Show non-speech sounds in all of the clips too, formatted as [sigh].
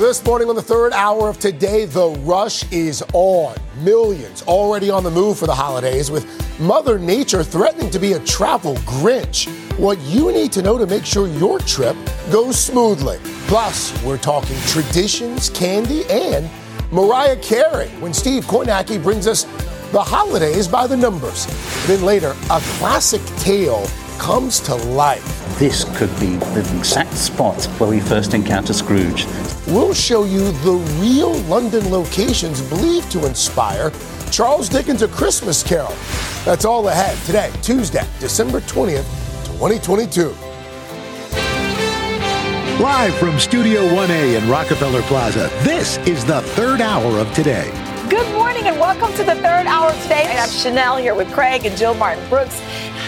This morning on the third hour of today, the rush is on. Millions already on the move for the holidays, with Mother Nature threatening to be a travel Grinch. What you need to know to make sure your trip goes smoothly. Plus, we're talking traditions, candy, and Mariah Carey when Steve Kornacki brings us the holidays by the numbers. Then later, a classic tale comes to life. This could be the exact spot where we first encounter Scrooge. We'll show you the real London locations believed to inspire Charles Dickens' A Christmas Carol. That's all ahead today, Tuesday, December 20th, 2022. Live from Studio 1A in Rockefeller Plaza, this is the third hour of today. Good morning and welcome to the third hour of today. I'm Sheinelle here with Craig and Jill Martin Brooks.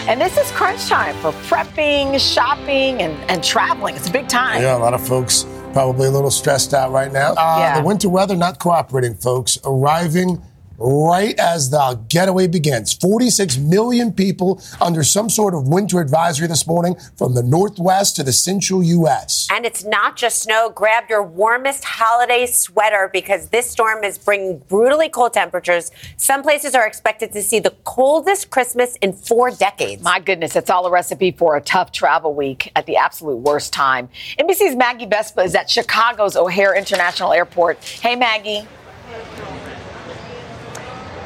And this is crunch time for prepping, shopping, and, and traveling. It's a big time. Yeah, a lot of folks probably a little stressed out right now. Uh, Yeah. The winter weather not cooperating, folks. Arriving right as the getaway begins. 46 million people under some sort of winter advisory this morning from the northwest to the central U.S. And it's not just snow. Grab your warmest holiday sweater because this storm is bringing brutally cold temperatures. Some places are expected to see the coldest Christmas in four decades. My goodness, it's all a recipe for a tough travel week at the absolute worst time. NBC's Maggie Vespa is at Chicago's O'Hare International Airport. Hey, Maggie.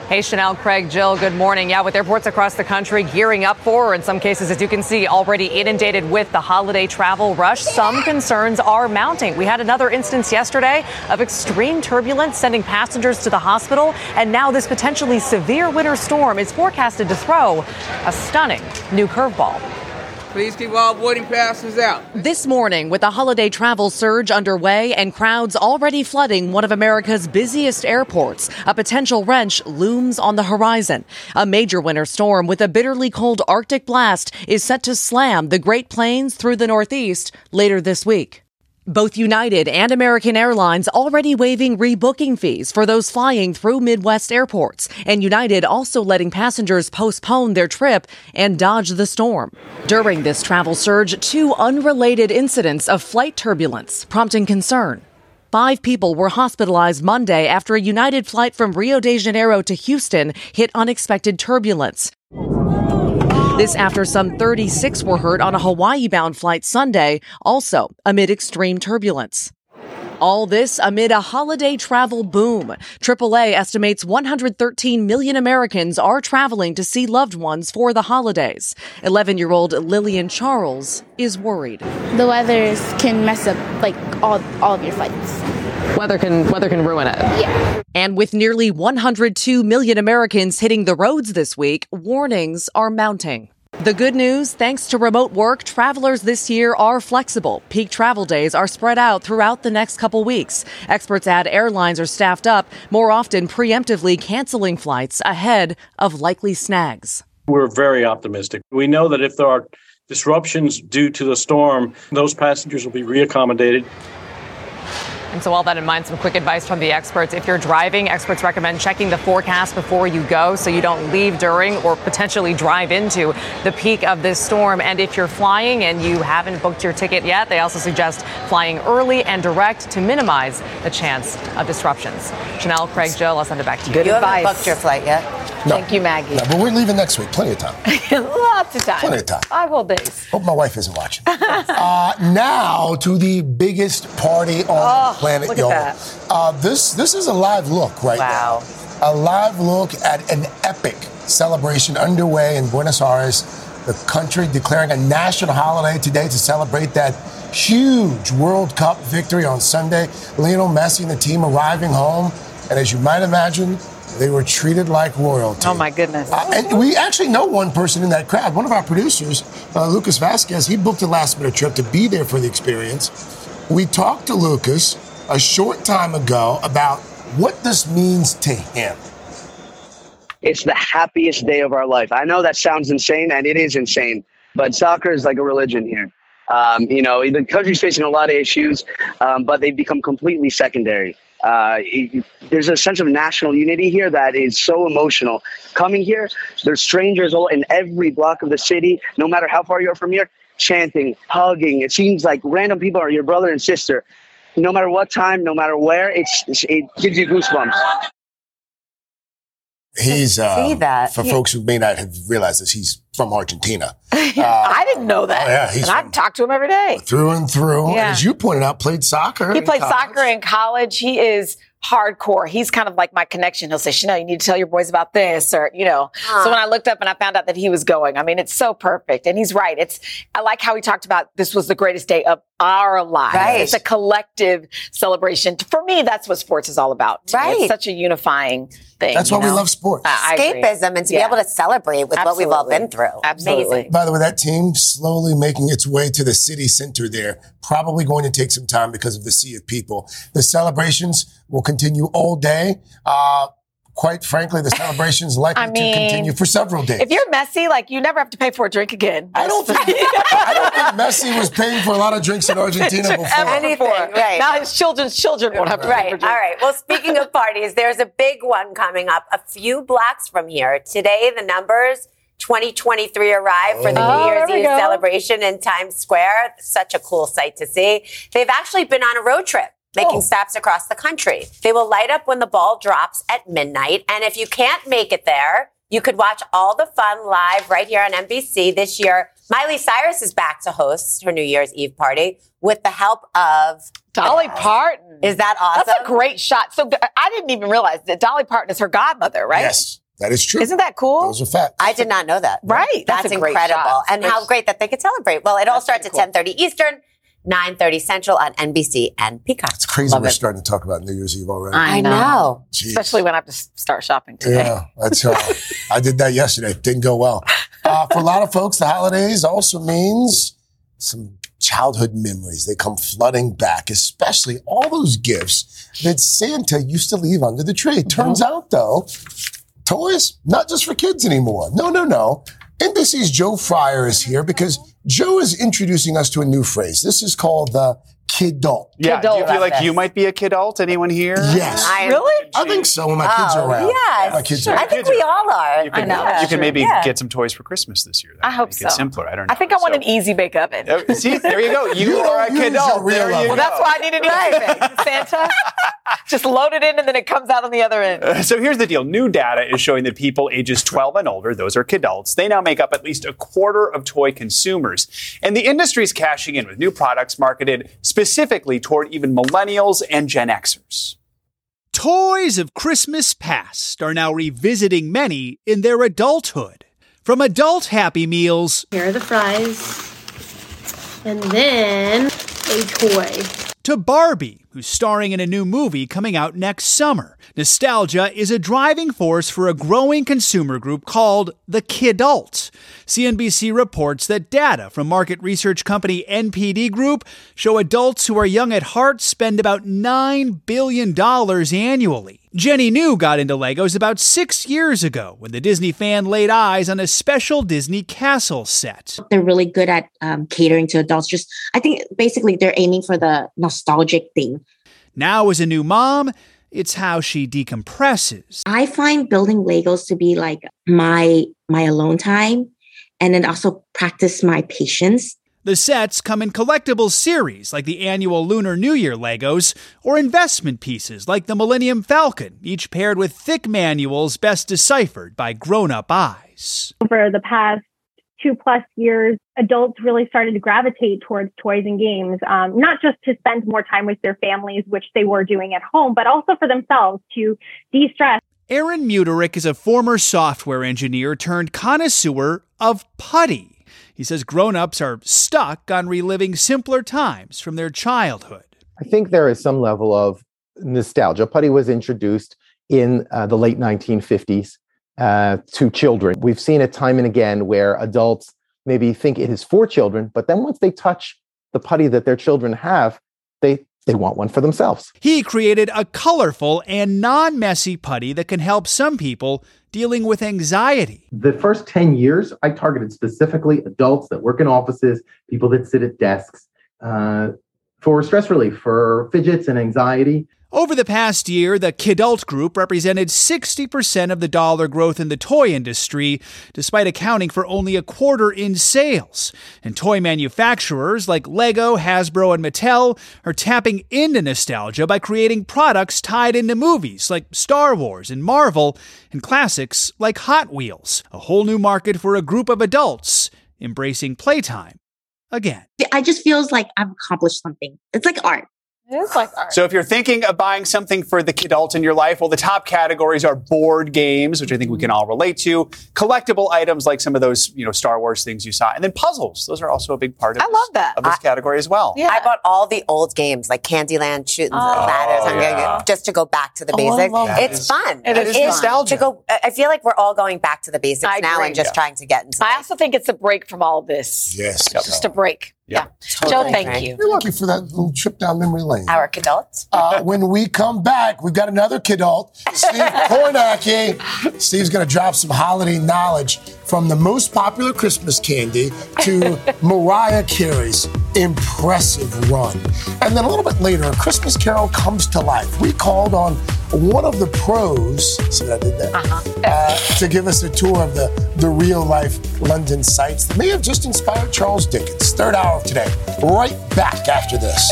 Hey, Sheinelle, Craig, Jill, good morning. Yeah, with airports across the country gearing up for, or in some cases, as you can see, already inundated with the holiday travel rush, some concerns are mounting. We had another instance yesterday of extreme turbulence sending passengers to the hospital, and now this potentially severe winter storm is forecasted to throw a stunning new curveball. Please keep all boarding passes out. This morning, with the holiday travel surge underway and crowds already flooding one of America's busiest airports, a potential wrench looms on the horizon. A major winter storm with a bitterly cold Arctic blast is set to slam the Great Plains through the Northeast later this week. Both United and American Airlines already waiving rebooking fees for those flying through Midwest airports, and United also letting passengers postpone their trip and dodge the storm. During this travel surge, two unrelated incidents of flight turbulence prompting concern. Five people were hospitalized Monday after a United flight from Rio de Janeiro to Houston hit unexpected turbulence. This after some 36 were hurt on a Hawaii bound flight Sunday, also amid extreme turbulence. All this amid a holiday travel boom. AAA estimates 113 million Americans are traveling to see loved ones for the holidays. 11 year old Lillian Charles is worried. the weathers can mess up like all all of your flights. Weather can, weather can ruin it. Yeah. And with nearly 102 million Americans hitting the roads this week, warnings are mounting. The good news, thanks to remote work, travelers this year are flexible. Peak travel days are spread out throughout the next couple weeks. Experts add airlines are staffed up, more often preemptively canceling flights ahead of likely snags. We're very optimistic. We know that if there are disruptions due to the storm, those passengers will be reaccommodated. And so, all that in mind, some quick advice from the experts. If you're driving, experts recommend checking the forecast before you go so you don't leave during or potentially drive into the peak of this storm. And if you're flying and you haven't booked your ticket yet, they also suggest flying early and direct to minimize the chance of disruptions. Sheinelle, Craig, Jill, I'll send it back to you. Good you haven't booked your flight yet? No. Thank you, Maggie. No, but we're leaving next week. Plenty of time. [laughs] Lots of time. Plenty of time. Five whole days. Hope my wife isn't watching. uh, now to the biggest party on the planet, Oh, look at y'all. that. Uh, this this is a live look right Wow. now. A live look at an epic celebration underway in Buenos Aires. The country declaring a national holiday today to celebrate that huge World Cup victory on Sunday. Lionel Messi and the team arriving home, and as you might imagine, they were treated like royalty. Oh, my goodness. Uh, and we actually know one person in that crowd. One of our producers, uh, Lucas Vasquez, he booked a last minute trip to be there for the experience. We talked to Lucas a short time ago about what this means to him. it's the happiest day of our life. I know that sounds insane, and it is insane, but soccer is like a religion here. Um, you know, the country's facing a lot of issues, um, but they've become completely secondary. Uh, it- there's a sense of national unity here that is so emotional. Coming here, there's strangers all in every block of the city, no matter how far you are from here, chanting, hugging. It seems like random people are your brother and sister. no matter what time, no matter where, it's, it gives you goosebumps. He's uh, see that. for He- folks who may not have realized this. He's from Argentina, [laughs] I didn't know that. oh, yeah, he's and I from- talk to him every day. through and through. Yeah. And as you pointed out, played soccer. He played college. soccer in college. He is hardcore. He's kind of like my connection. He'll say, Sheinelle, you need to tell your boys about this or, you know. So when I looked up and I found out that he was going, I mean, it's so perfect. And he's right. It's, I like how he talked about this was the greatest day of our lives. Right. It's a collective celebration. For me, that's what sports is all about. Right. It's such a unifying thing. That's you why we love sports. I- I. Escapism and to Yeah. be able to celebrate with what we've all been through. Absolutely. Amazing. By the way, that team slowly making its way to the city center there, probably going to take some time because of the sea of people. The celebrations will continue all day. Uh, quite frankly, the celebrations [laughs] likely I mean, to continue for several days. If you're Messi, like you never have to pay for a drink again. I don't [laughs] think I don't think Messi was paying for a lot of drinks in [laughs] Argentina before. Anything, right. Now his children's children won't have to pay for Right. drinks. All right. Well, speaking of parties, there's a big one coming up a few blocks from here. Today, the numbers 2023 arrive for the Oh, New Year's Eve go. celebration in Times Square. Such a cool sight to see. They've actually been on a road trip. Making Oh. stops across the country. They will light up when the ball drops at midnight. And if you can't make it there, you could watch all the fun live right here on NBC this year. Miley Cyrus is back to host her New Year's Eve party with the help of Dolly Parton. Is that awesome? That's a great shot. So I didn't even realize that Dolly Parton is her godmother, right? Yes, that is true. Isn't that cool? Those are facts. I did not know that. Right. That's, That's a great incredible. And how great that they could celebrate. Well, it all That's starts at pretty cool. 10:30 Eastern, 9:30 Central on NBC and Peacock. It's crazy Love we're it. starting to talk about New Year's Eve already. I I know. know. Jeez. Especially when I have to s- start shopping today. Yeah, that's uh, I did that yesterday. Didn't go well. Uh, for a lot of folks, the holidays also means some childhood memories. They come flooding back, especially all those gifts that Santa used to leave under the tree. It turns out, though, toys not just for kids anymore. No, no, no. NBC's Joe Fryer is here because Joe is introducing us to a new phrase. This is called the kidult. Yeah. Do you feel like Love you might be a kidult? Anyone here? Yes. I- Really? I think so when my kids are Oh, around. yes. My kids I are think we all are. You can, I know. You can Sure. maybe Yeah. get some toys for Christmas this year. That I hope so. It simpler. I don't know. I think I want So- an easy bake oven. Uh, See, there you go. [laughs] You, You are a don't use kidult. real There you oven. go. Well, that's why I need an easy bake. [laughs] Santa, just load it in and then it comes out on the other end. So here's the deal. New data is showing that people ages 12 and older, those are kidults, they now make up at least a quarter of toy consumers. And the industry's cashing in with new products marketed specifically toward even millennials and Gen Xers. Toys of Christmas past are now revisiting many in their adulthood. From adult Happy Meals Here are the fries. And then a toy. to Barbie, who's starring in a new movie coming out next summer. Nostalgia is a driving force for a growing consumer group called the Kidult. CNBC reports that data from market research company NPD Group show adults who are young at heart spend about $9 billion annually. Jenny New got into Legos about six years ago when the Disney fan laid eyes on a special Disney castle set. they're really good at um, catering to adults. Just, I think basically they're aiming for the nostalgic thing. Now, as a new mom, it's how she decompresses. I find building Legos to be like my my alone time, and then also practice my patience. The sets come in collectible series like the annual Lunar New Year Legos, or investment pieces like the Millennium Falcon, each paired with thick manuals best deciphered by grown up eyes. over the past two plus years, adults really started to gravitate towards toys and games, um, not just to spend more time with their families, which they were doing at home, but also for themselves to de stress. Aaron Muterick is a former software engineer turned connoisseur of putty. He says grown ups are stuck on reliving simpler times from their childhood. I think there is some level of nostalgia. Putty was introduced in uh, the late 1950s uh, to children. We've seen it time and again where adults maybe think it is for children, but then once they touch the putty that their children have, they they want one for themselves. He created a colorful and non messy putty that can help some people dealing with anxiety. The first 10 years, I targeted specifically adults that work in offices, people that sit at desks uh, for stress relief, for fidgets and anxiety. Over the past year, the Kidult Group represented 60% of the dollar growth in the toy industry, despite accounting for only a quarter in sales. And toy manufacturers like Lego, Hasbro, and Mattel are tapping into nostalgia by creating products tied into movies like Star Wars and Marvel, and classics like Hot Wheels. A whole new market for a group of adults embracing playtime again. I just feels like I've accomplished something. It's like art. It is like art. So if you're thinking of buying something for the kidult in your life, well, the top categories are board games, which I think we can all relate to, collectible items like some of those, you know, Star Wars things you saw, and then puzzles. Those are also a big part of I this, love that. of this category as well. I bought all the old games like Candyland, shooting Oh, ladders, I'm yeah. just to go back to the Oh, I basics. love that. it's That fun. It is It's nostalgia. To go, I feel like we're all going back to the basics I now agree. and just Yeah. trying to get into. I also think it's a break from all of this. Yes. Just a break. Yeah. Joe, Totally thank agree. you. You're lucky for that little trip down memory lane. Our adults. Uh, when we come back, we've got another kidult, Steve [laughs] Kornacki. Steve's going to drop some holiday knowledge from the most popular Christmas candy to [laughs] Mariah Carey's impressive run. And then a little bit later, a Christmas Carol comes to life. We called on one of the pros, see what I did there, uh, to give us a tour of the, the real life London sites that may have just inspired Charles Dickens. Third hour of today. Right back after this.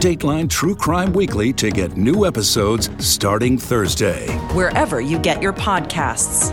Dateline True Crime Weekly to get new episodes starting Thursday. Wherever you get your podcasts.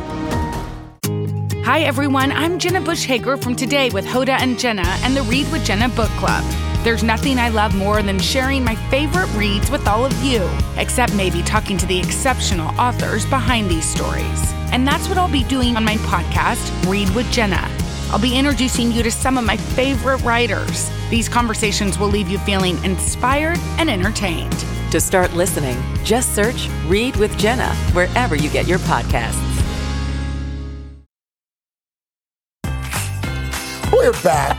Hi, everyone. I'm Jenna Bush Hager from Today with Hoda and Jenna and the Read with Jenna book club. There's nothing I love more than sharing my favorite reads with all of you, except maybe talking to the exceptional authors behind these stories. And that's what I'll be doing on my podcast, Read with Jenna. I'll be introducing you to some of my favorite writers. These conversations will leave you feeling inspired and entertained. To start listening, just search Read with Jenna wherever you get your podcasts. We're back.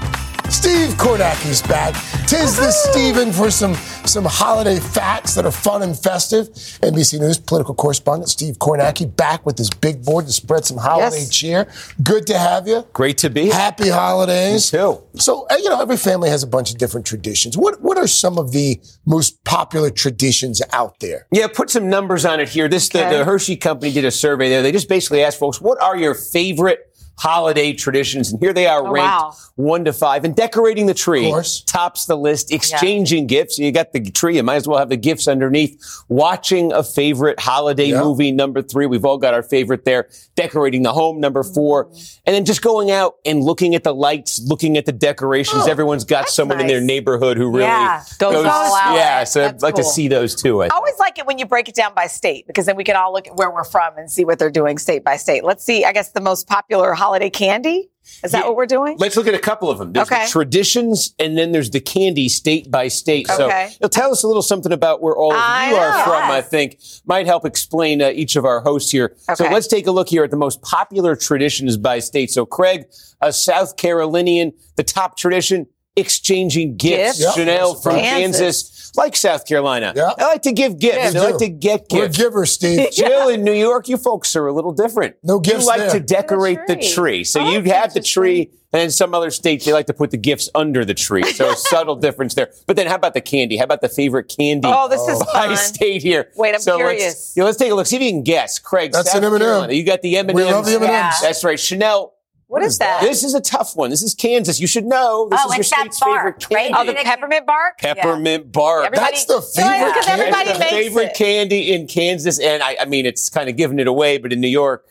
Steve Kornacki's back. Tis the Steven for some, some holiday facts that are fun and festive. NBC News political correspondent Steve Kornacki back with his big board to spread some holiday Yes. cheer. Good to have you. Great to be. Happy holidays. Me too. So, uh, you know, every family has a bunch of different traditions. What, what are some of the most popular traditions out there? Yeah, put some numbers on it here. This Okay. the, the Hershey company did a survey there. They just basically asked folks, what are your favorite holiday traditions? And here they are Oh, ranked wow. one to five. And decorating the tree tops the list. Exchanging gifts. You got the tree. You might as well have the gifts underneath. Watching a favorite holiday movie, number three. We've all got our favorite there. Decorating the home, number mm. four. And then just going out and looking at the lights, looking at the decorations. Oh, Everyone's got someone in their neighborhood who really Yeah. Goes goes- all out. Yeah, so I'd That's like to see those too. I I always like it when you break it down by state because then we can all look at where we're from and see what they're doing state by state. Let's see, I guess the most popular holiday candy. Is that what we're doing? Let's look at a couple of them. There's Okay. the traditions, and then there's the candy state by state. So Okay. it'll tell us a little something about where all of I you are know. from, I think. Might help explain uh, each of our hosts here. So let's take a look here at the most popular traditions by state. So Craig, a South Carolinian, the top tradition, exchanging gifts. Gifts. Yep. Sheinelle from Kansas. Kansas, like South Carolina. Yeah. I like to give gifts. Yeah, I we like to get gifts. We're gifts. givers, Steve. [laughs] Jill in New York, you folks are a little different. No gifts You like there. to decorate the tree. tree. So Oh, you'd have the tree, and in some other states, they like to put the gifts under the tree. So a [laughs] subtle difference there. But then how about the candy? How about the favorite candy? Oh, this is [laughs] by fun. state here. Wait, I'm so curious. Let's, yeah, let's take a look. See if you can guess. Craig, That's South an M&M. Carolina. You got the M&Ms. We love the M&Ms. Yeah. That's right. Sheinelle. What is that? This is a tough one. This is Kansas. You should know. This Oh, is your it's that state's bark, favorite right? Oh, the peppermint bark? Peppermint bark. Everybody- That's the favorite because candy. everybody the makes favorite it. candy in Kansas, and I, I mean, it's kind of giving it away, but in New York,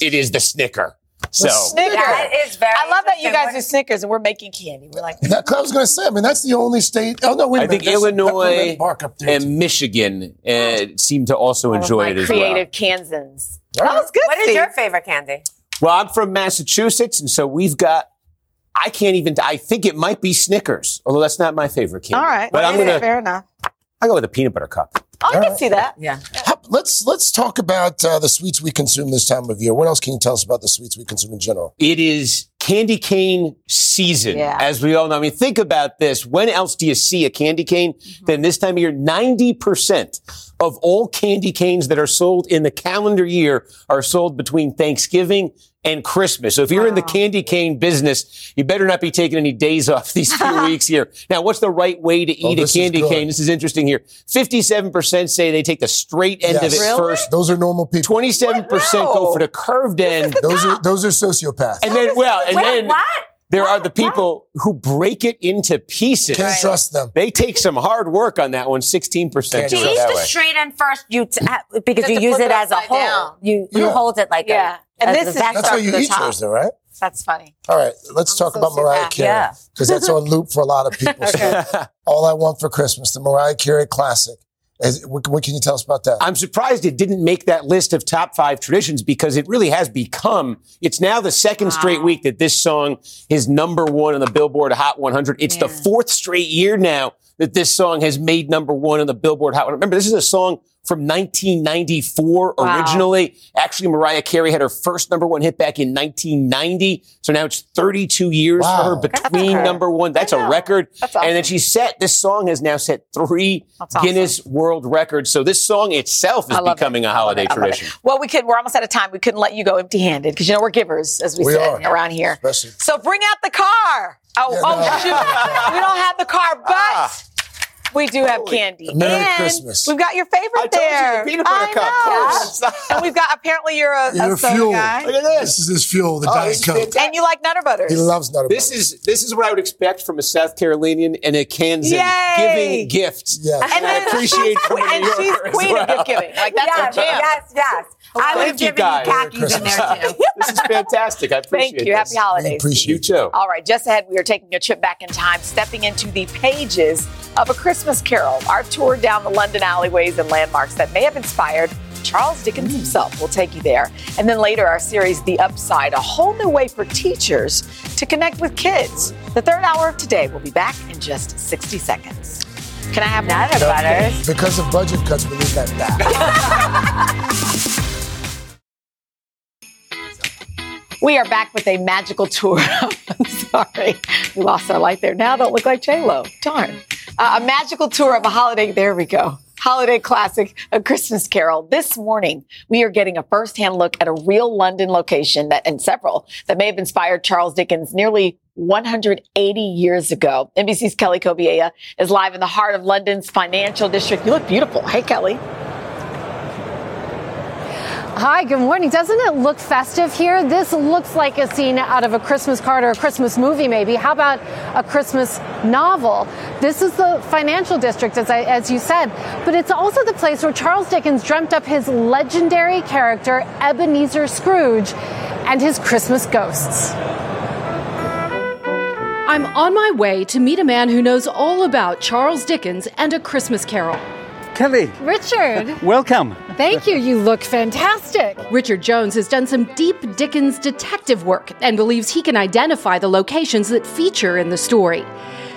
it is the Snicker. So Snicker. That is very. I love that you guys do Snickers and we're making candy. We're like, That, I was going to say, I mean, that's the only state. Oh, no, wait a I minute. think There's some Illinois bark up there. and Michigan uh, seem to also all of enjoy my it as well. creative Kansans. All That was good. What is your favorite candy? Well. Well, I'm from Massachusetts, and so we've got I can't even. I think it might be Snickers, although that's not my favorite candy. All right. but I'm gonna. Fair enough. I go with a peanut butter cup. Oh, I can see that. Yeah. How- let's let's talk about uh, the sweets we consume this time of year. What else can you tell us about the sweets we consume in general? It is candy cane season, Yeah. as we all know. I mean, think about this. When else do you see a candy cane than this time of year? 90% of all candy canes that are sold in the calendar year are sold between Thanksgiving and Christmas. So if you're in the candy cane business, you better not be taking any days off [laughs] these few weeks here. Now, what's the right way to Oh, eat a candy cane? This is interesting here. 57% say they take the straight end of it Yes. first. Those are normal people. 27% go for the curved end. Those are those are sociopaths. And then, well, and Wait, then what? there are the people who break it into pieces. Can't Right. trust them. They take some hard work on that one. 16% To do it eat the way. straight end first, you t- because You you use it it as a whole. down. You you Yeah. hold it like Yeah. a, And as this is- That's how you eat top. yours, though, right? That's funny. All right, let's talk about Mariah sociopath. Carey Yeah. because that's on loop for a lot of people. So, [laughs] All I Want for Christmas, the Mariah Carey classic. Is- what, what can you tell us about that? I'm surprised it didn't make that list of top five traditions because it really has become, it's now the second straight week that this song is number one on the Billboard Hot 100. It's the fourth straight year now that this song has made number one on the Billboard Hot 100. Remember, this is a song from 1994 Wow. originally. Actually, Mariah Carey had her first number one hit back in 1990. So now it's 32 years for her between her. number one. That's a record. That's And then she set, this song has now set three That's awesome. Guinness World Records. So this song itself is becoming it. a I love holiday it. I love it. tradition. Well, we could. We're almost out of time. We couldn't let you go empty-handed because you know we're givers, as we, We said are. around here. Especially- So bring out the car. Oh, oh Yeah, oh no. shoot! we don't have the car, ah. but we do have candy. Merry and Christmas. We've got your favorite I told you, there. the peanut butter I cup. know. [laughs] And we've got apparently you're a, You're a soda fuel. guy, Look at this. This is his fuel, the Oh, Diet it's Coke. fantastic. and you like Nutter Butters. He loves Nutter This Butters. is this is what I would expect from a South Carolinian and a Kansas Yay! giving gifts. Yes. And I then appreciate from a New and she's queen well. of gift giving. Like that's yes, her jam. yes, yes. I would have Thank you, given you khakis in there too. [laughs] this is fantastic. I appreciate it. Thank you. Happy this. We holidays. appreciate You too. All right, just ahead, we are taking a trip back in time, stepping into the pages of A Christmas Carol, our tour down the London alleyways and landmarks that may have inspired Charles Dickens himself. We'll take you there. And then later, our series, The Upside, a whole new way for teachers to connect with kids. The third hour of today will be back in just 60 seconds. Can I have Nutter that? butters. Because of budget cuts, we leave that back. [laughs] We are back with a magical tour. [laughs] I'm sorry, we lost our light there. Now don't look like J Lo. Darn. Uh, a magical tour of a holiday. There we go. Holiday classic, A Christmas Carol. This morning, we are getting a firsthand look at a real London location that, and several that may have inspired Charles Dickens nearly 180 years ago. NBC's Kelly Cobiella is live in the heart of London's financial district. You look beautiful. Hey, Kelly. Hi, good morning. Doesn't it look festive here? This looks like a scene out of a Christmas card or a Christmas movie, maybe. How about a Christmas novel? This is the financial district, as, I, as you said, but it's also the place where Charles Dickens dreamt up his legendary character, Ebenezer Scrooge, and his Christmas ghosts. I'm on my way to meet a man who knows all about Charles Dickens and A Christmas Carol. Kelly, Richard! welcome. Thank you. You look fantastic. Richard Jones has done some deep Dickens detective work and believes he can identify the locations that feature in the story.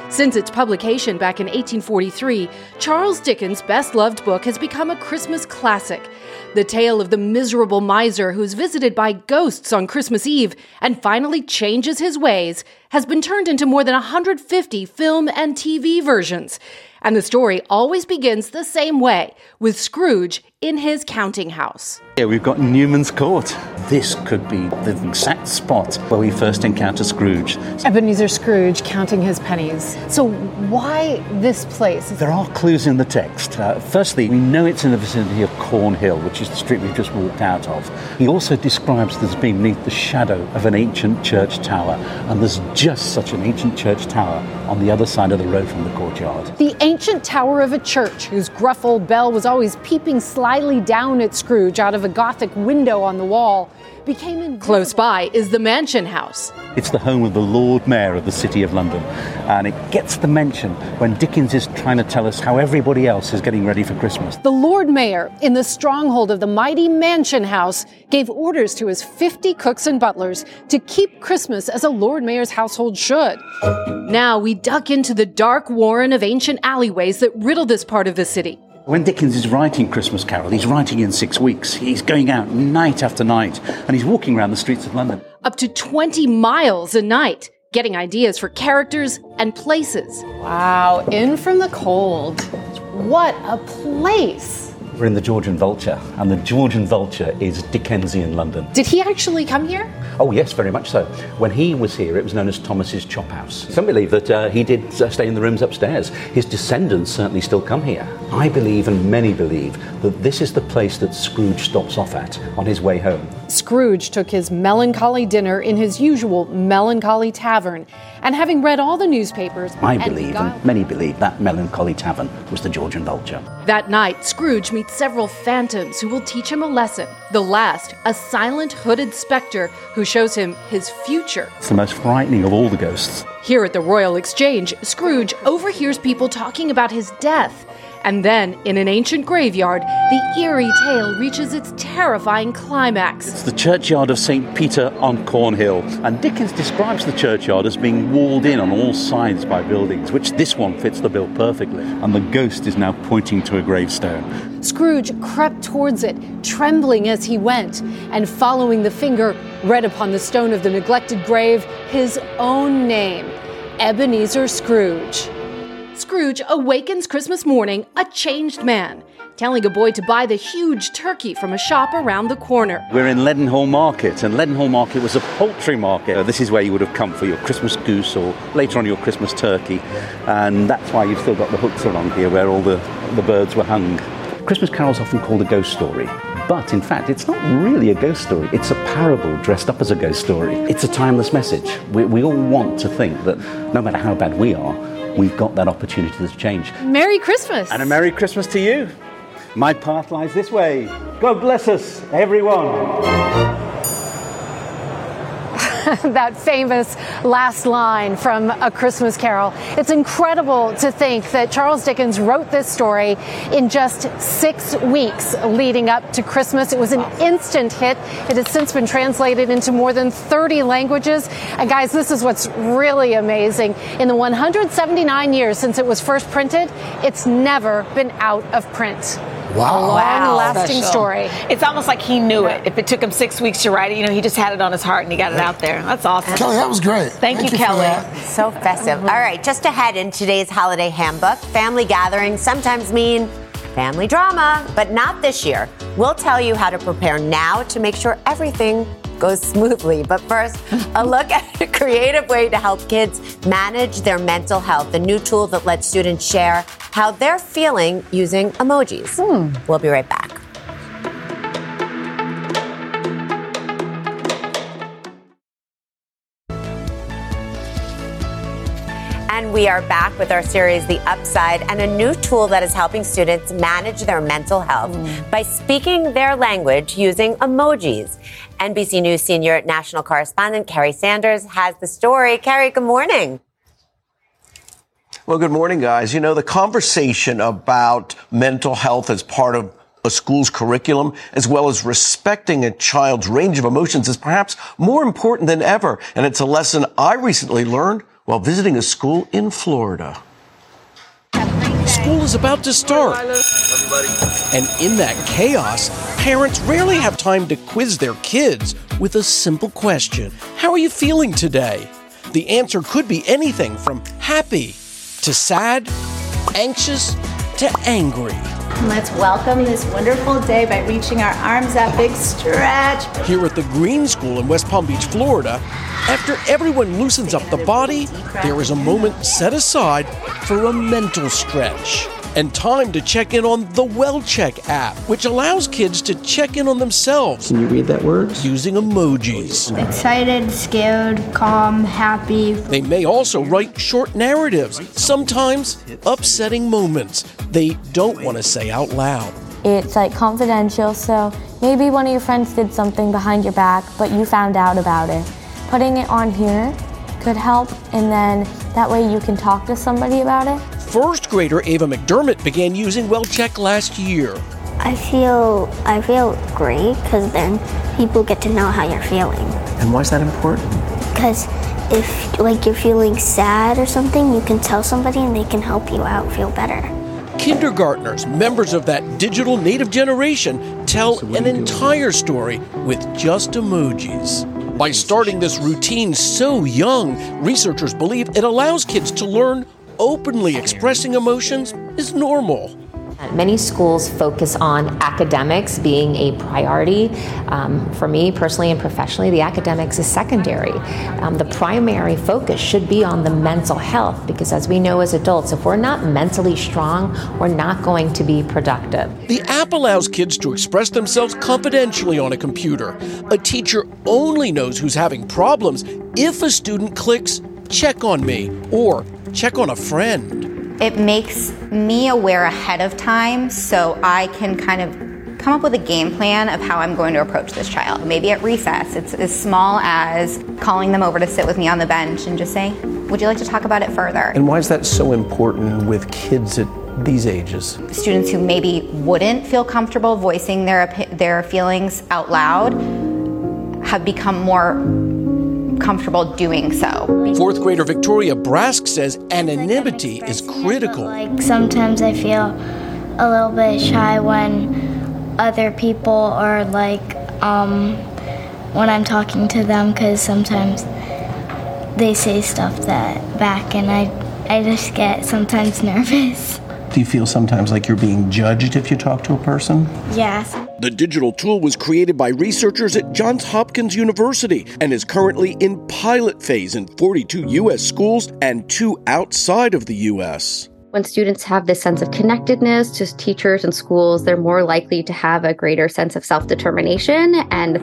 Since its publication back in 1843, Charles Dickens' best loved book has become a Christmas classic. The tale of the miserable miser who's visited by ghosts on Christmas Eve and finally changes his ways has been turned into more than 150 film and TV versions. And the story always begins the same way with Scrooge in his counting house. Here we've got Newman's Court. This could be the exact spot where we first encounter Scrooge. Ebenezer Scrooge counting his pennies. So, why this place? There are clues in the text. Uh, firstly, we know it's in the vicinity of Cornhill, which is the street we've just walked out of. He also describes this being beneath the shadow of an ancient church tower, and there's just such an ancient church tower on the other side of the road from the courtyard. The ancient tower of a church whose gruff old bell was always peeping slyly slyly down at Scrooge out of a Gothic window on the wall became invisible. Close by is the Mansion House. It's the home of the Lord Mayor of the City of London, and it gets the mention when Dickens is trying to tell us how everybody else is getting ready for Christmas. The Lord Mayor, in the stronghold of the mighty Mansion House, gave orders to his 50 cooks and butlers to keep Christmas as a Lord Mayor's household should. Now we duck into the dark warren of ancient alleyways that riddle this part of the city. When Dickens is writing Christmas Carol, he's writing in six weeks. He's going out night after night, and he's walking around the streets of London. Up to 20 miles a night, getting ideas for characters and places. Wow, in from the cold. What a place! In the George and Vulture, and the George and Vulture is Dickensian London. Did he actually come here? Oh, yes, very much so. When he was here, it was known as Thomas's Chop House. Some believe that uh, he did uh, stay in the rooms upstairs. His descendants certainly still come here. I believe, and many believe, that this is the place that Scrooge stops off at on his way home. Scrooge took his melancholy dinner in his usual melancholy tavern, and having read all the newspapers, I and believe, and many believe, that melancholy tavern was the George and Vulture. That night, Scrooge meets several phantoms who will teach him a lesson. The last, a silent hooded specter who shows him his future. It's the most frightening of all the ghosts. Here at the Royal Exchange, Scrooge overhears people talking about his death. And then, in an ancient graveyard, the eerie tale reaches its terrifying climax. It's the churchyard of St. Peter on Cornhill, and Dickens describes the churchyard as being walled in on all sides by buildings, which this one fits the bill perfectly. And the ghost is now pointing to a gravestone. Scrooge crept towards it, trembling as he went, and following the finger, read upon the stone of the neglected grave his own name Ebenezer Scrooge. Scrooge awakens Christmas morning a changed man, telling a boy to buy the huge turkey from a shop around the corner. We're in Leadenhall Market, and Leadenhall Market was a poultry market. Uh, This is where you would have come for your Christmas goose or later on your Christmas turkey, and that's why you've still got the hooks along here where all the, the birds were hung. Christmas Carol's often called a ghost story. But in fact, it's not really a ghost story. It's a parable dressed up as a ghost story. It's a timeless message. We, we all want to think that no matter how bad we are, we've got that opportunity to change. Merry Christmas! And a Merry Christmas to you. My path lies this way. God bless us, everyone. [laughs] that famous last line from A Christmas Carol. It's incredible to think that Charles Dickens wrote this story in just six weeks leading up to Christmas. It was an instant hit. It has since been translated into more than 30 languages. And guys, this is what's really amazing. In the 179 years since it was first printed, it's never been out of print. Wow. A long lasting Special. story. It's almost like he knew it. If it took him six weeks to write it, you know, he just had it on his heart and he got it out there. That's awesome. Kelly, that was great. Thank, Thank you, you Kelly. So festive. Mm-hmm. All right, just ahead in today's holiday handbook, family gatherings sometimes mean family drama, but not this year. We'll tell you how to prepare now to make sure everything goes smoothly. But first, a [laughs] look at a creative way to help kids manage their mental health, a new tool that lets students share how they're feeling using emojis. Hmm. We'll be right back. And we are back with our series, The Upside, and a new tool that is helping students manage their mental health hmm. by speaking their language using emojis. NBC News senior national correspondent Kerry Sanders has the story. Carrie, good morning. Well, good morning, guys. You know, the conversation about mental health as part of a school's curriculum, as well as respecting a child's range of emotions is perhaps more important than ever. And it's a lesson I recently learned while visiting a school in Florida. School is about to start. And in that chaos, parents rarely have time to quiz their kids with a simple question How are you feeling today? The answer could be anything from happy to sad, anxious to angry. Let's welcome this wonderful day by reaching our arms up, big stretch. Here at the Green School in West Palm Beach, Florida, after everyone loosens up the body, there is a moment set aside for a mental stretch. And time to check in on the WellCheck app, which allows kids to check in on themselves. Can you read that word? Using emojis. Excited, scared, calm, happy. They may also write short narratives, sometimes upsetting moments they don't want to say out loud. it's like confidential, so maybe one of your friends did something behind your back, but you found out about it. Putting it on here could help, and then that way you can talk to somebody about it. First grader Ava McDermott began using WellCheck last year. I feel I feel great because then people get to know how you're feeling. And why is that important? Because if like you're feeling sad or something, you can tell somebody and they can help you out feel better. Kindergartners, members of that digital native generation, tell an entire story with just emojis. By starting this routine so young, researchers believe it allows kids to learn openly expressing emotions is normal. Many schools focus on academics being a priority. Um, for me personally and professionally, the academics is secondary. Um, the primary focus should be on the mental health because, as we know as adults, if we're not mentally strong, we're not going to be productive. The app allows kids to express themselves confidentially on a computer. A teacher only knows who's having problems if a student clicks check on me or check on a friend. It makes me aware ahead of time so I can kind of come up with a game plan of how I'm going to approach this child. Maybe at recess, it's as small as calling them over to sit with me on the bench and just say, Would you like to talk about it further? And why is that so important with kids at these ages? Students who maybe wouldn't feel comfortable voicing their, their feelings out loud have become more comfortable doing so. Fourth grader Victoria Brask says anonymity is critical. Like sometimes I feel a little bit shy when other people are like um, when I'm talking to them because sometimes they say stuff that back and I I just get sometimes [laughs] nervous. Do you feel sometimes like you're being judged if you talk to a person? Yes. The digital tool was created by researchers at Johns Hopkins University and is currently in pilot phase in 42 U.S. schools and two outside of the U.S. When students have this sense of connectedness to teachers and schools, they're more likely to have a greater sense of self determination and,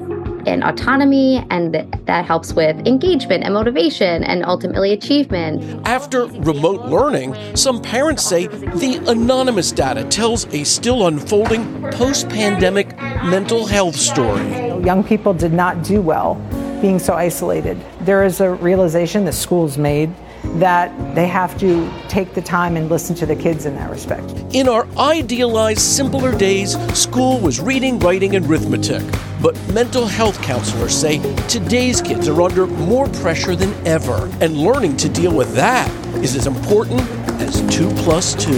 and autonomy, and that helps with engagement and motivation and ultimately achievement. After remote learning, some parents say the anonymous data tells a still unfolding post pandemic mental health story. Young people did not do well being so isolated. There is a realization that schools made that they have to take the time and listen to the kids in that respect. In our idealized, simpler days, school was reading, writing, and arithmetic. But mental health counselors say today's kids are under more pressure than ever, and learning to deal with that is as important as 2 plus 2.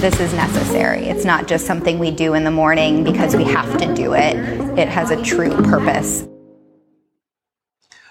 This is necessary. It's not just something we do in the morning because we have to do it, it has a true purpose.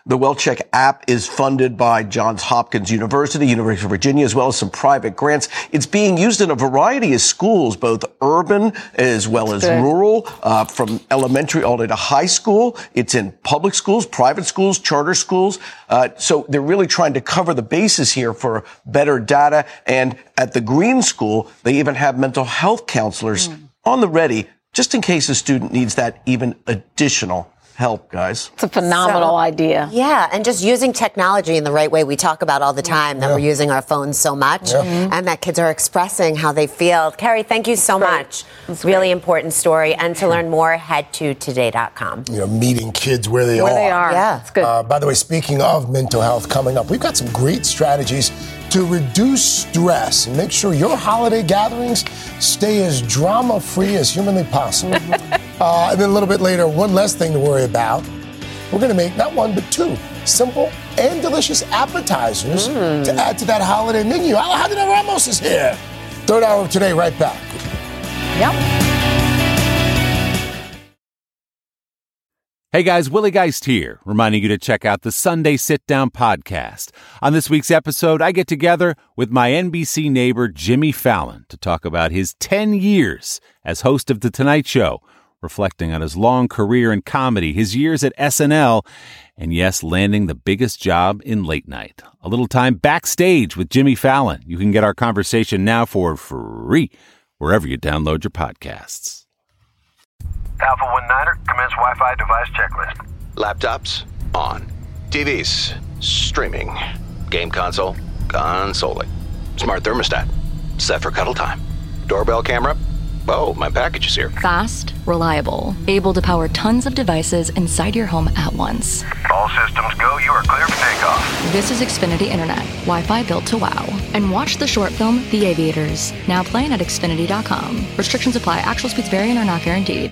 The WellCheck app is funded by Johns Hopkins University, University of Virginia, as well as some private grants. It's being used in a variety of schools, both urban as well as rural, uh, from elementary all the way to high school. It's in public schools, private schools, charter schools. Uh, so they're really trying to cover the bases here for better data. And at the Green School, they even have mental health counselors on the ready, just in case a student needs that even additional help, guys. It's a phenomenal So- idea. Yeah, and just using technology in the right way. We talk about all the time that we're using our phones so much Yeah. and that kids are expressing how they feel. Kerry, thank you so much. It's really important story. And to learn more, head to today.com. You know, meeting kids where they Where are. they are. Yeah. It's good. Uh, by the way, speaking of mental health coming up, we've got some great strategies to reduce stress and make sure your holiday gatherings stay as drama free as humanly possible. [laughs] uh, and then a little bit later, one less thing to worry about. We're going to make not one, but two simple and delicious appetizers to add to that holiday menu. Alejandra Ramos is here. Third hour of today, right back. Yep. Hey guys, Willie Geist here, reminding you to check out the Sunday Sit Down podcast. On this week's episode, I get together with my NBC neighbor Jimmy Fallon to talk about his 10 years as host of The Tonight Show, reflecting on his long career in comedy, his years at SNL, and yes, landing the biggest job in late night. A little time backstage with Jimmy Fallon. You can get our conversation now for free wherever you download your podcasts. Alpha 1 Niner, commence Wi Fi device checklist. Laptops on. TVs streaming. Game console consoling. Smart thermostat set for cuddle time. Doorbell camera Oh, my package is here. Fast, reliable, able to power tons of devices inside your home at once. All systems go. You are clear for takeoff. This is Xfinity Internet, Wi Fi built to wow. And watch the short film, The Aviators, now playing at Xfinity.com. Restrictions apply, actual speeds vary and are not guaranteed.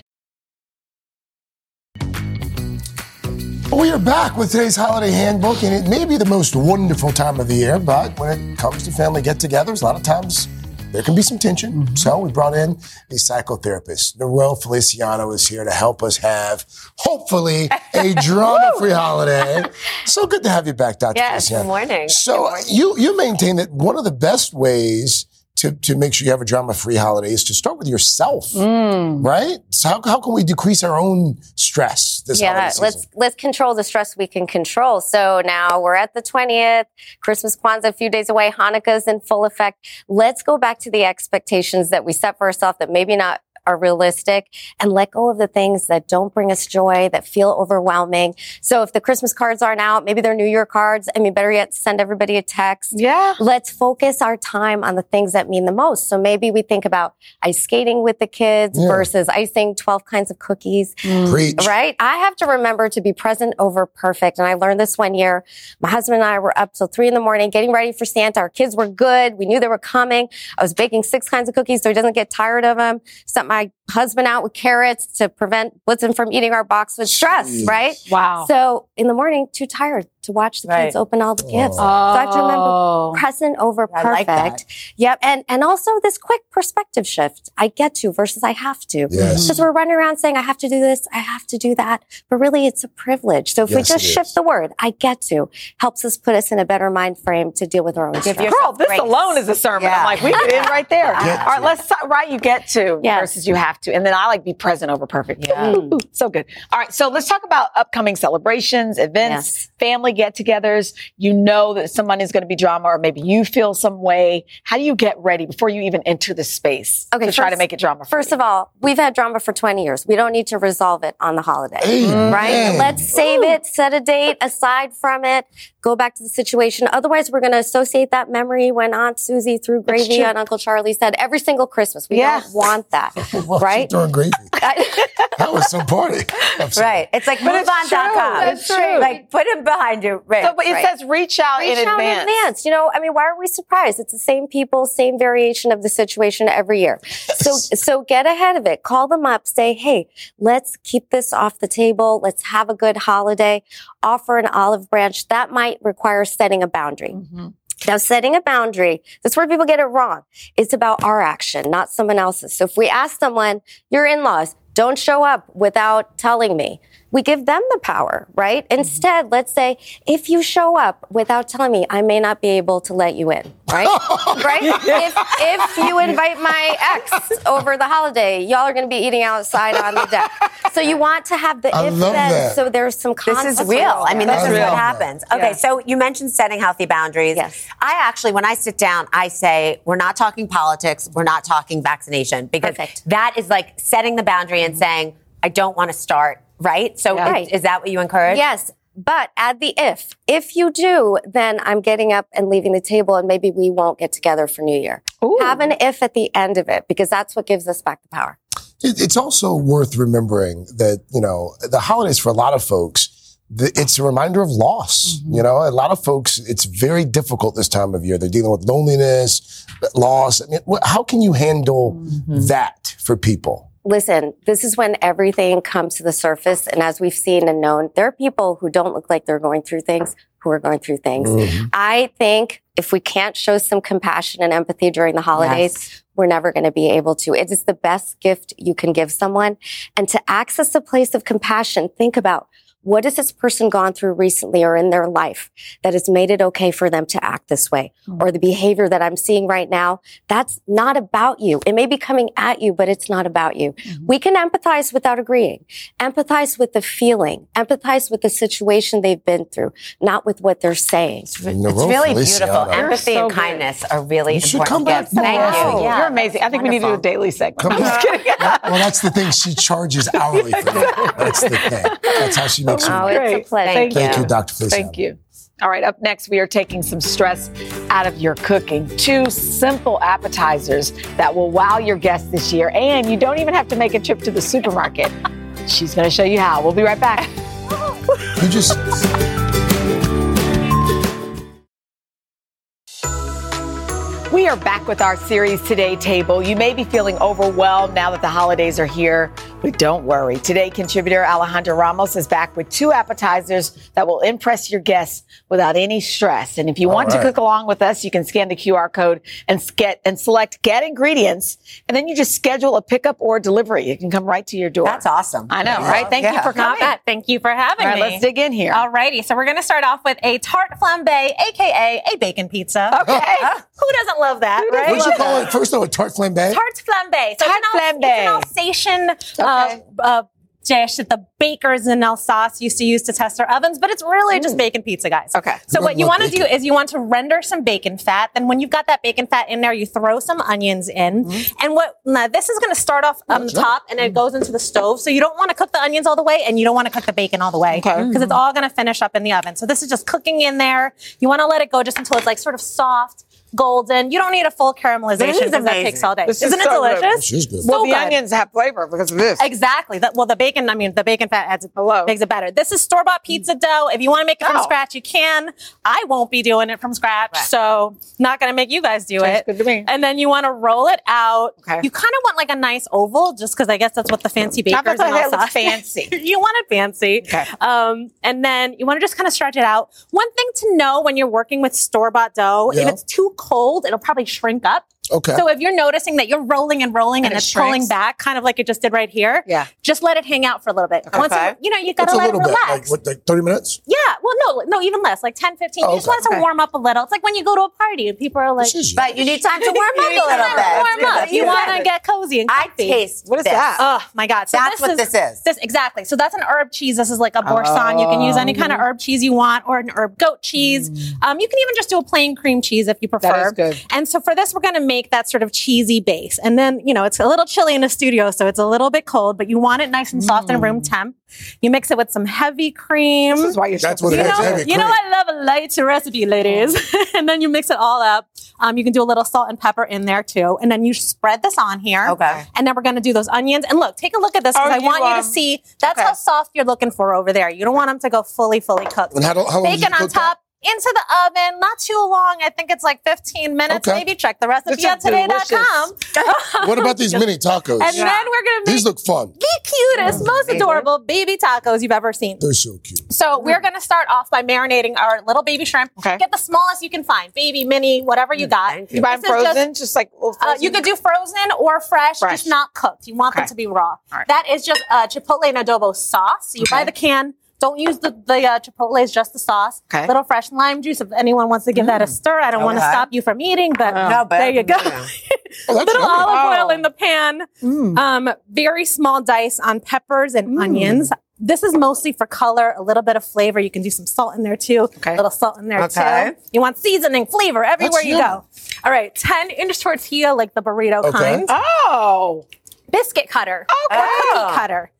We are back with today's holiday handbook, and it may be the most wonderful time of the year, but when it comes to family get togethers, a lot of times there can be some tension. Mm-hmm. So we brought in a psychotherapist. Narelle Feliciano is here to help us have, hopefully, a [laughs] drama free holiday. So good to have you back, Dr. Yes, Feliciano. good morning. So you, you maintain that one of the best ways to, to make sure you have a drama free holiday is to start with yourself, Mm. right? So how, how can we decrease our own stress this holiday yeah, let's let's control the stress we can control. So now we're at the 20th, Christmas Kwanzaa a few days away, Hanukkah's in full effect. Let's go back to the expectations that we set for ourselves that maybe not are realistic and let go of the things that don't bring us joy, that feel overwhelming. So if the Christmas cards aren't out, maybe they're New Year cards. I mean, better yet, send everybody a text. Yeah. Let's focus our time on the things that mean the most. So maybe we think about ice skating with the kids Yeah. versus icing 12 kinds of cookies. Mm. Preach. Right? I have to remember to be present over perfect. And I learned this one year. My husband and I were up till three in the morning getting ready for Santa. Our kids were good. We knew they were coming. I was baking six kinds of cookies so he doesn't get tired of them. Sent my husband out with carrots to prevent Blitzen from eating our box with stress, Jeez. right? Wow. So in the morning, too tired to watch the kids open all the oh. gifts. Oh. So I have to remember Oh. present over I like perfect. Yep. And, and also this quick perspective shift. I get to versus I have to. Yes. Because we're running around saying, I have to do this, I have to do that. But really, it's a privilege. So if we just shift is. the word, I get to, helps us put us in a better mind frame to deal with our own stress. Girl, this alone is a sermon. I'm like, we get in right there. [laughs] Get All right, let's start right. You get to Yes. versus you have to, and then I like be present over perfect. Ooh, ooh, so good. All right, so let's talk about upcoming celebrations, events, family get-togethers. You know that someone is going to be drama, or maybe you feel some way. How do you get ready before you even enter the space okay, to try to make it drama? First of all, we've had drama for 20 years. We don't need to resolve it on the holiday, Amen. right? Let's save it, set a date aside from it, go back to the situation. Otherwise, we're going to associate that memory when Aunt Susie threw gravy on Uncle Charlie said every single Christmas. We Yeah. don't want that, [laughs] [laughs] Well, right? Throwing gravy. [laughs] [laughs] That was some party. Right. It's like But it's moveon.com. true. That's true. Like put it behind you. Right. So, but it right. says reach out Reach in out advance. in advance. You know, I mean, why are we surprised? It's the same people, same variation of the situation every year. So, so get ahead of it. Call them up. Say, hey, let's keep this off the table. Let's have a good holiday. Offer an olive branch. That might require setting a boundary. Mm-hmm. Now, setting a boundary, that's where people get it wrong. It's about our action, not someone else's. So if we ask someone, your in-laws, don't show up without telling me. We give them the power, right? Mm-hmm. Instead, let's say, if you show up without telling me, I may not be able to let you in, right? [laughs] right? If, if you invite my ex over the holiday, y'all are going to be eating outside on the deck. So you want to have the I if love then, that. so there's some This is real. I mean, this That's is what happens. Yeah. Okay, so you mentioned setting healthy boundaries. Yes. I actually, when I sit down, I say, we're not talking politics, we're not talking vaccination, because that is like setting the boundary and saying, I don't want to start, right? So Yeah. is, is that what you encourage? Yes. But add the if. If you do, then I'm getting up and leaving the table and maybe we won't get together for New Year. Have an if at the end of it because that's what gives us back the power. It's also worth remembering that, you know, the holidays for a lot of folks, it's a reminder of loss. Mm-hmm. You know, a lot of folks, it's very difficult this time of year. They're dealing with loneliness, loss. I mean, how can you handle Mm-hmm. that for people? Listen, this is when everything comes to the surface. And as we've seen and known, there are people who don't look like they're going through things who are going through things. Mhm. I think if we can't show some compassion and empathy during the holidays, we're never going to be able to. It is the best gift you can give someone. And to access a place of compassion, think about what has this person gone through recently or in their life that has made it okay for them to act this way? Hmm. Or the behavior that I'm seeing right now, that's not about you. It may be coming at you, but it's not about you. Mm-hmm. We can empathize without agreeing. Empathize with the feeling. Empathize with the situation they've been through, not with what they're saying. It's really beautiful. Empathy and kindness are really You should important. come back gifts. Thank more. you. Yeah, You're amazing. I think we need to do a daily segment. I'm just kidding. well, that's the thing. She charges hourly for that. [laughs] That's the thing. That's how she makes it. Oh, work. it's a pleasure. Thank, you, Dr. Feliciano. Thank you. All right, up next, we are taking some stress out of your cooking. Two simple appetizers that will wow your guests this year, and you don't even have to make a trip to the supermarket. [laughs] She's going to show you how. We'll be right back. You just. We are back with our series Today Table. You may be feeling overwhelmed now that the holidays are here, but don't worry. Today, contributor Alejandra Ramos is back with two appetizers that will impress your guests without any stress. And if you All want to cook along with us, you can scan the QR code and get and select get ingredients, and then you just schedule a pickup or delivery. It can come right to your door. That's awesome. I know, right? Thank you for coming. Not bad. Thank you for having All right, me. let's dig in here. Alrighty, so we're going to start off with a tart flambe, aka a bacon pizza. Okay. [laughs] Who doesn't love that, right? What you call it? First of all, tart flambe. Tart flambe. So Tart it's an, Al- it's an Alsatian uh, uh, dish that the bakers in Alsace used to use to test their ovens, but it's really just bacon pizza, guys. Okay. So what you want to do is you want to render some bacon fat. Then when you've got that bacon fat in there, you throw some onions in. Mm-hmm. And what now this is going to start off on the top and it goes into the stove. So you don't want to cook the onions all the way and you don't want to cook the bacon all the way because it's all going to finish up in the oven. So this is just cooking in there. You want to let it go just until it's like sort of soft. Golden. You don't need a full caramelization This is because that amazing. takes all day. This is Isn't it so good. delicious? This is good. So Well, the good. onions have flavor because of this. Exactly. That, well, the bacon, I mean, the bacon fat adds, it, Hello. makes it better. This is store bought pizza dough. If you want to make it from Oh. scratch, you can. I won't be doing it from scratch. So, not going to make you guys do Sounds it. good to me. And then you want to roll it out. Okay. You kind of want like a nice oval, just because I guess that's what the fancy bakers thought and all looked say. fancy. [laughs] you want it fancy. Okay. Um, and then you want to just kind of stretch it out. One thing to know when you're working with store bought dough, if it's too cold, it'll probably shrink up. Okay. So if you're noticing that you're rolling and rolling and, And it it's pulling back, kind of like it just did right here, Yeah. just let it hang out for a little bit. Once Okay. it, you know, you What's gotta let it little bit? relax. Like, what, like 30 minutes? yeah, well, no, no, even less, like 10, 15. Oh, you just okay. want it to warm up a little. It's like when you go to a party and people are like, This is But you need time to [laughs] warm up a you little wanna bit. warm up. You want to get cozy and I taste What is this. that? Oh my God! So That's what this is. This exactly. So that's an herb cheese. This is like a boursin. You can use any kind of herb cheese you want, or an herb goat cheese. Um, you can even just do a plain cream cheese if you prefer. That is good. And so for this, we're going to make that sort of cheesy base. And then you know it's a little chilly in the studio, so it's a little bit cold, but you want it nice and soft and room temp. You mix it with some heavy cream. This is why you're That's so what it You know, Heavy you know. I love a light recipe, ladies. [laughs] and then you mix it all up. Um, you can do a little salt and pepper in there too. And then you spread this on here. Okay. And then we're going to do those onions. And look, take a look at this because Oh, I want you, you um, to see that's okay. how soft you're looking for over there. You don't want them to go fully, fully cooked. And how, do- how long do you Bacon on top. that? Top. Into the oven, not too long. I think it's like 15 minutes. Okay. Maybe check the recipe This on is today.com. [laughs] What about these mini tacos? And then we're going to make These look fun. the cutest, most adorable baby tacos you've ever seen. They're so cute. So we're going to start off by marinating our little baby shrimp. Okay. Get the smallest you can find, baby, mini, whatever you got. You buy them This is just- frozen, just, like little Uh, you could do frozen or fresh, Fresh. just not cooked. You want them to be raw. right. That is just uh, chipotle and adobo sauce. So you buy the can. Don't use the, the uh, chipotle, it's just the sauce. Okay. Little fresh lime juice. If anyone wants to give that a stir, I don't want to stop you from eating, but No, there you go. Oh, [laughs] that's Little yummy. olive oil Oh. in the pan. Mm. Um, very small dice on peppers and onions. This is mostly for color, a little bit of flavor. You can do some salt in there too. Okay. A little salt in there Okay. too. You want seasoning, flavor everywhere That's you yummy. go. All right, 10 inch tortilla, like the burrito Okay. kind. Oh. Biscuit cutter. Okay. Or cookie cutter.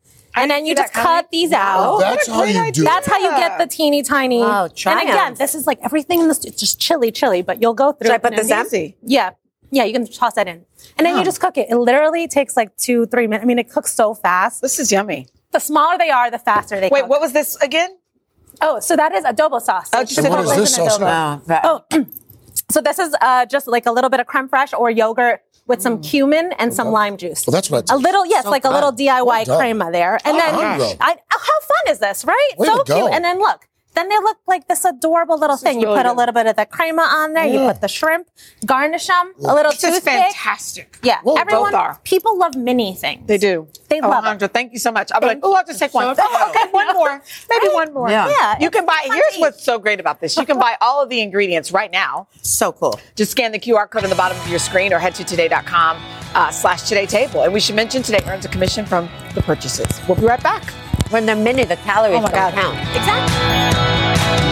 And then you just cut coming. these Oh, out. that's how you do That's it. how you get the teeny tiny. Oh, Wow, and again, this is like everything in this. It's just chili, chili, but you'll go through. Should I it put this in? it's easy. Yeah, yeah. You can toss that in, and then you just cook it. It literally takes like two, three minutes. I mean, it cooks so fast. This is yummy. The smaller they are, the faster they cook. Wait, cook. what was this again? Oh, so that is adobo sauce. Oh, just chipotle what is this sauce adobo. now? [clears throat] Oh, that- Oh, so this is uh, just like a little bit of creme fraiche or yogurt with some cumin and some lime juice. Well, that's what I A little, yes, So like a little DIY Well crema there. And Oh, then. I, how fun is this, right? Way so cute. And then look, then they look like this adorable little thing. You really put a little bit of the crema on there. You put the shrimp, garnish them, a little This is toothpick. fantastic. Yeah, Well, everyone, both are. people love mini things. They do. They love it. Thank you so much. I'll be like, oh, I'll just take one. Oh, [laughs] okay, one more. Maybe one more. Yeah. Yeah, You can buy, it's fun here's what's so great about this. You can [laughs] buy all of the ingredients right now. so cool. Just scan the QR code on the bottom of your screen or head to today.com uh, slash today table. And we should mention today earns a commission from the purchases. We'll be right back. When they're mini, the calories Oh my don't God. count. Exactly.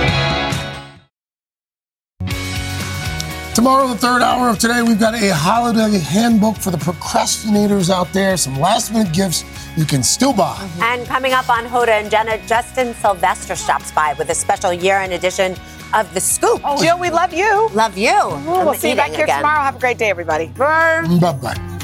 Tomorrow, the third hour of today, we've got a holiday handbook for the procrastinators out there. Some last minute gifts you can still buy. Mm-hmm. And coming up on Hoda and Jenna, Justin Sylvester stops by with a special year end edition of The Scoop. Oh, Jill, we love you. Love you. we'll see you back here tomorrow. Have a great day, everybody. Bye bye.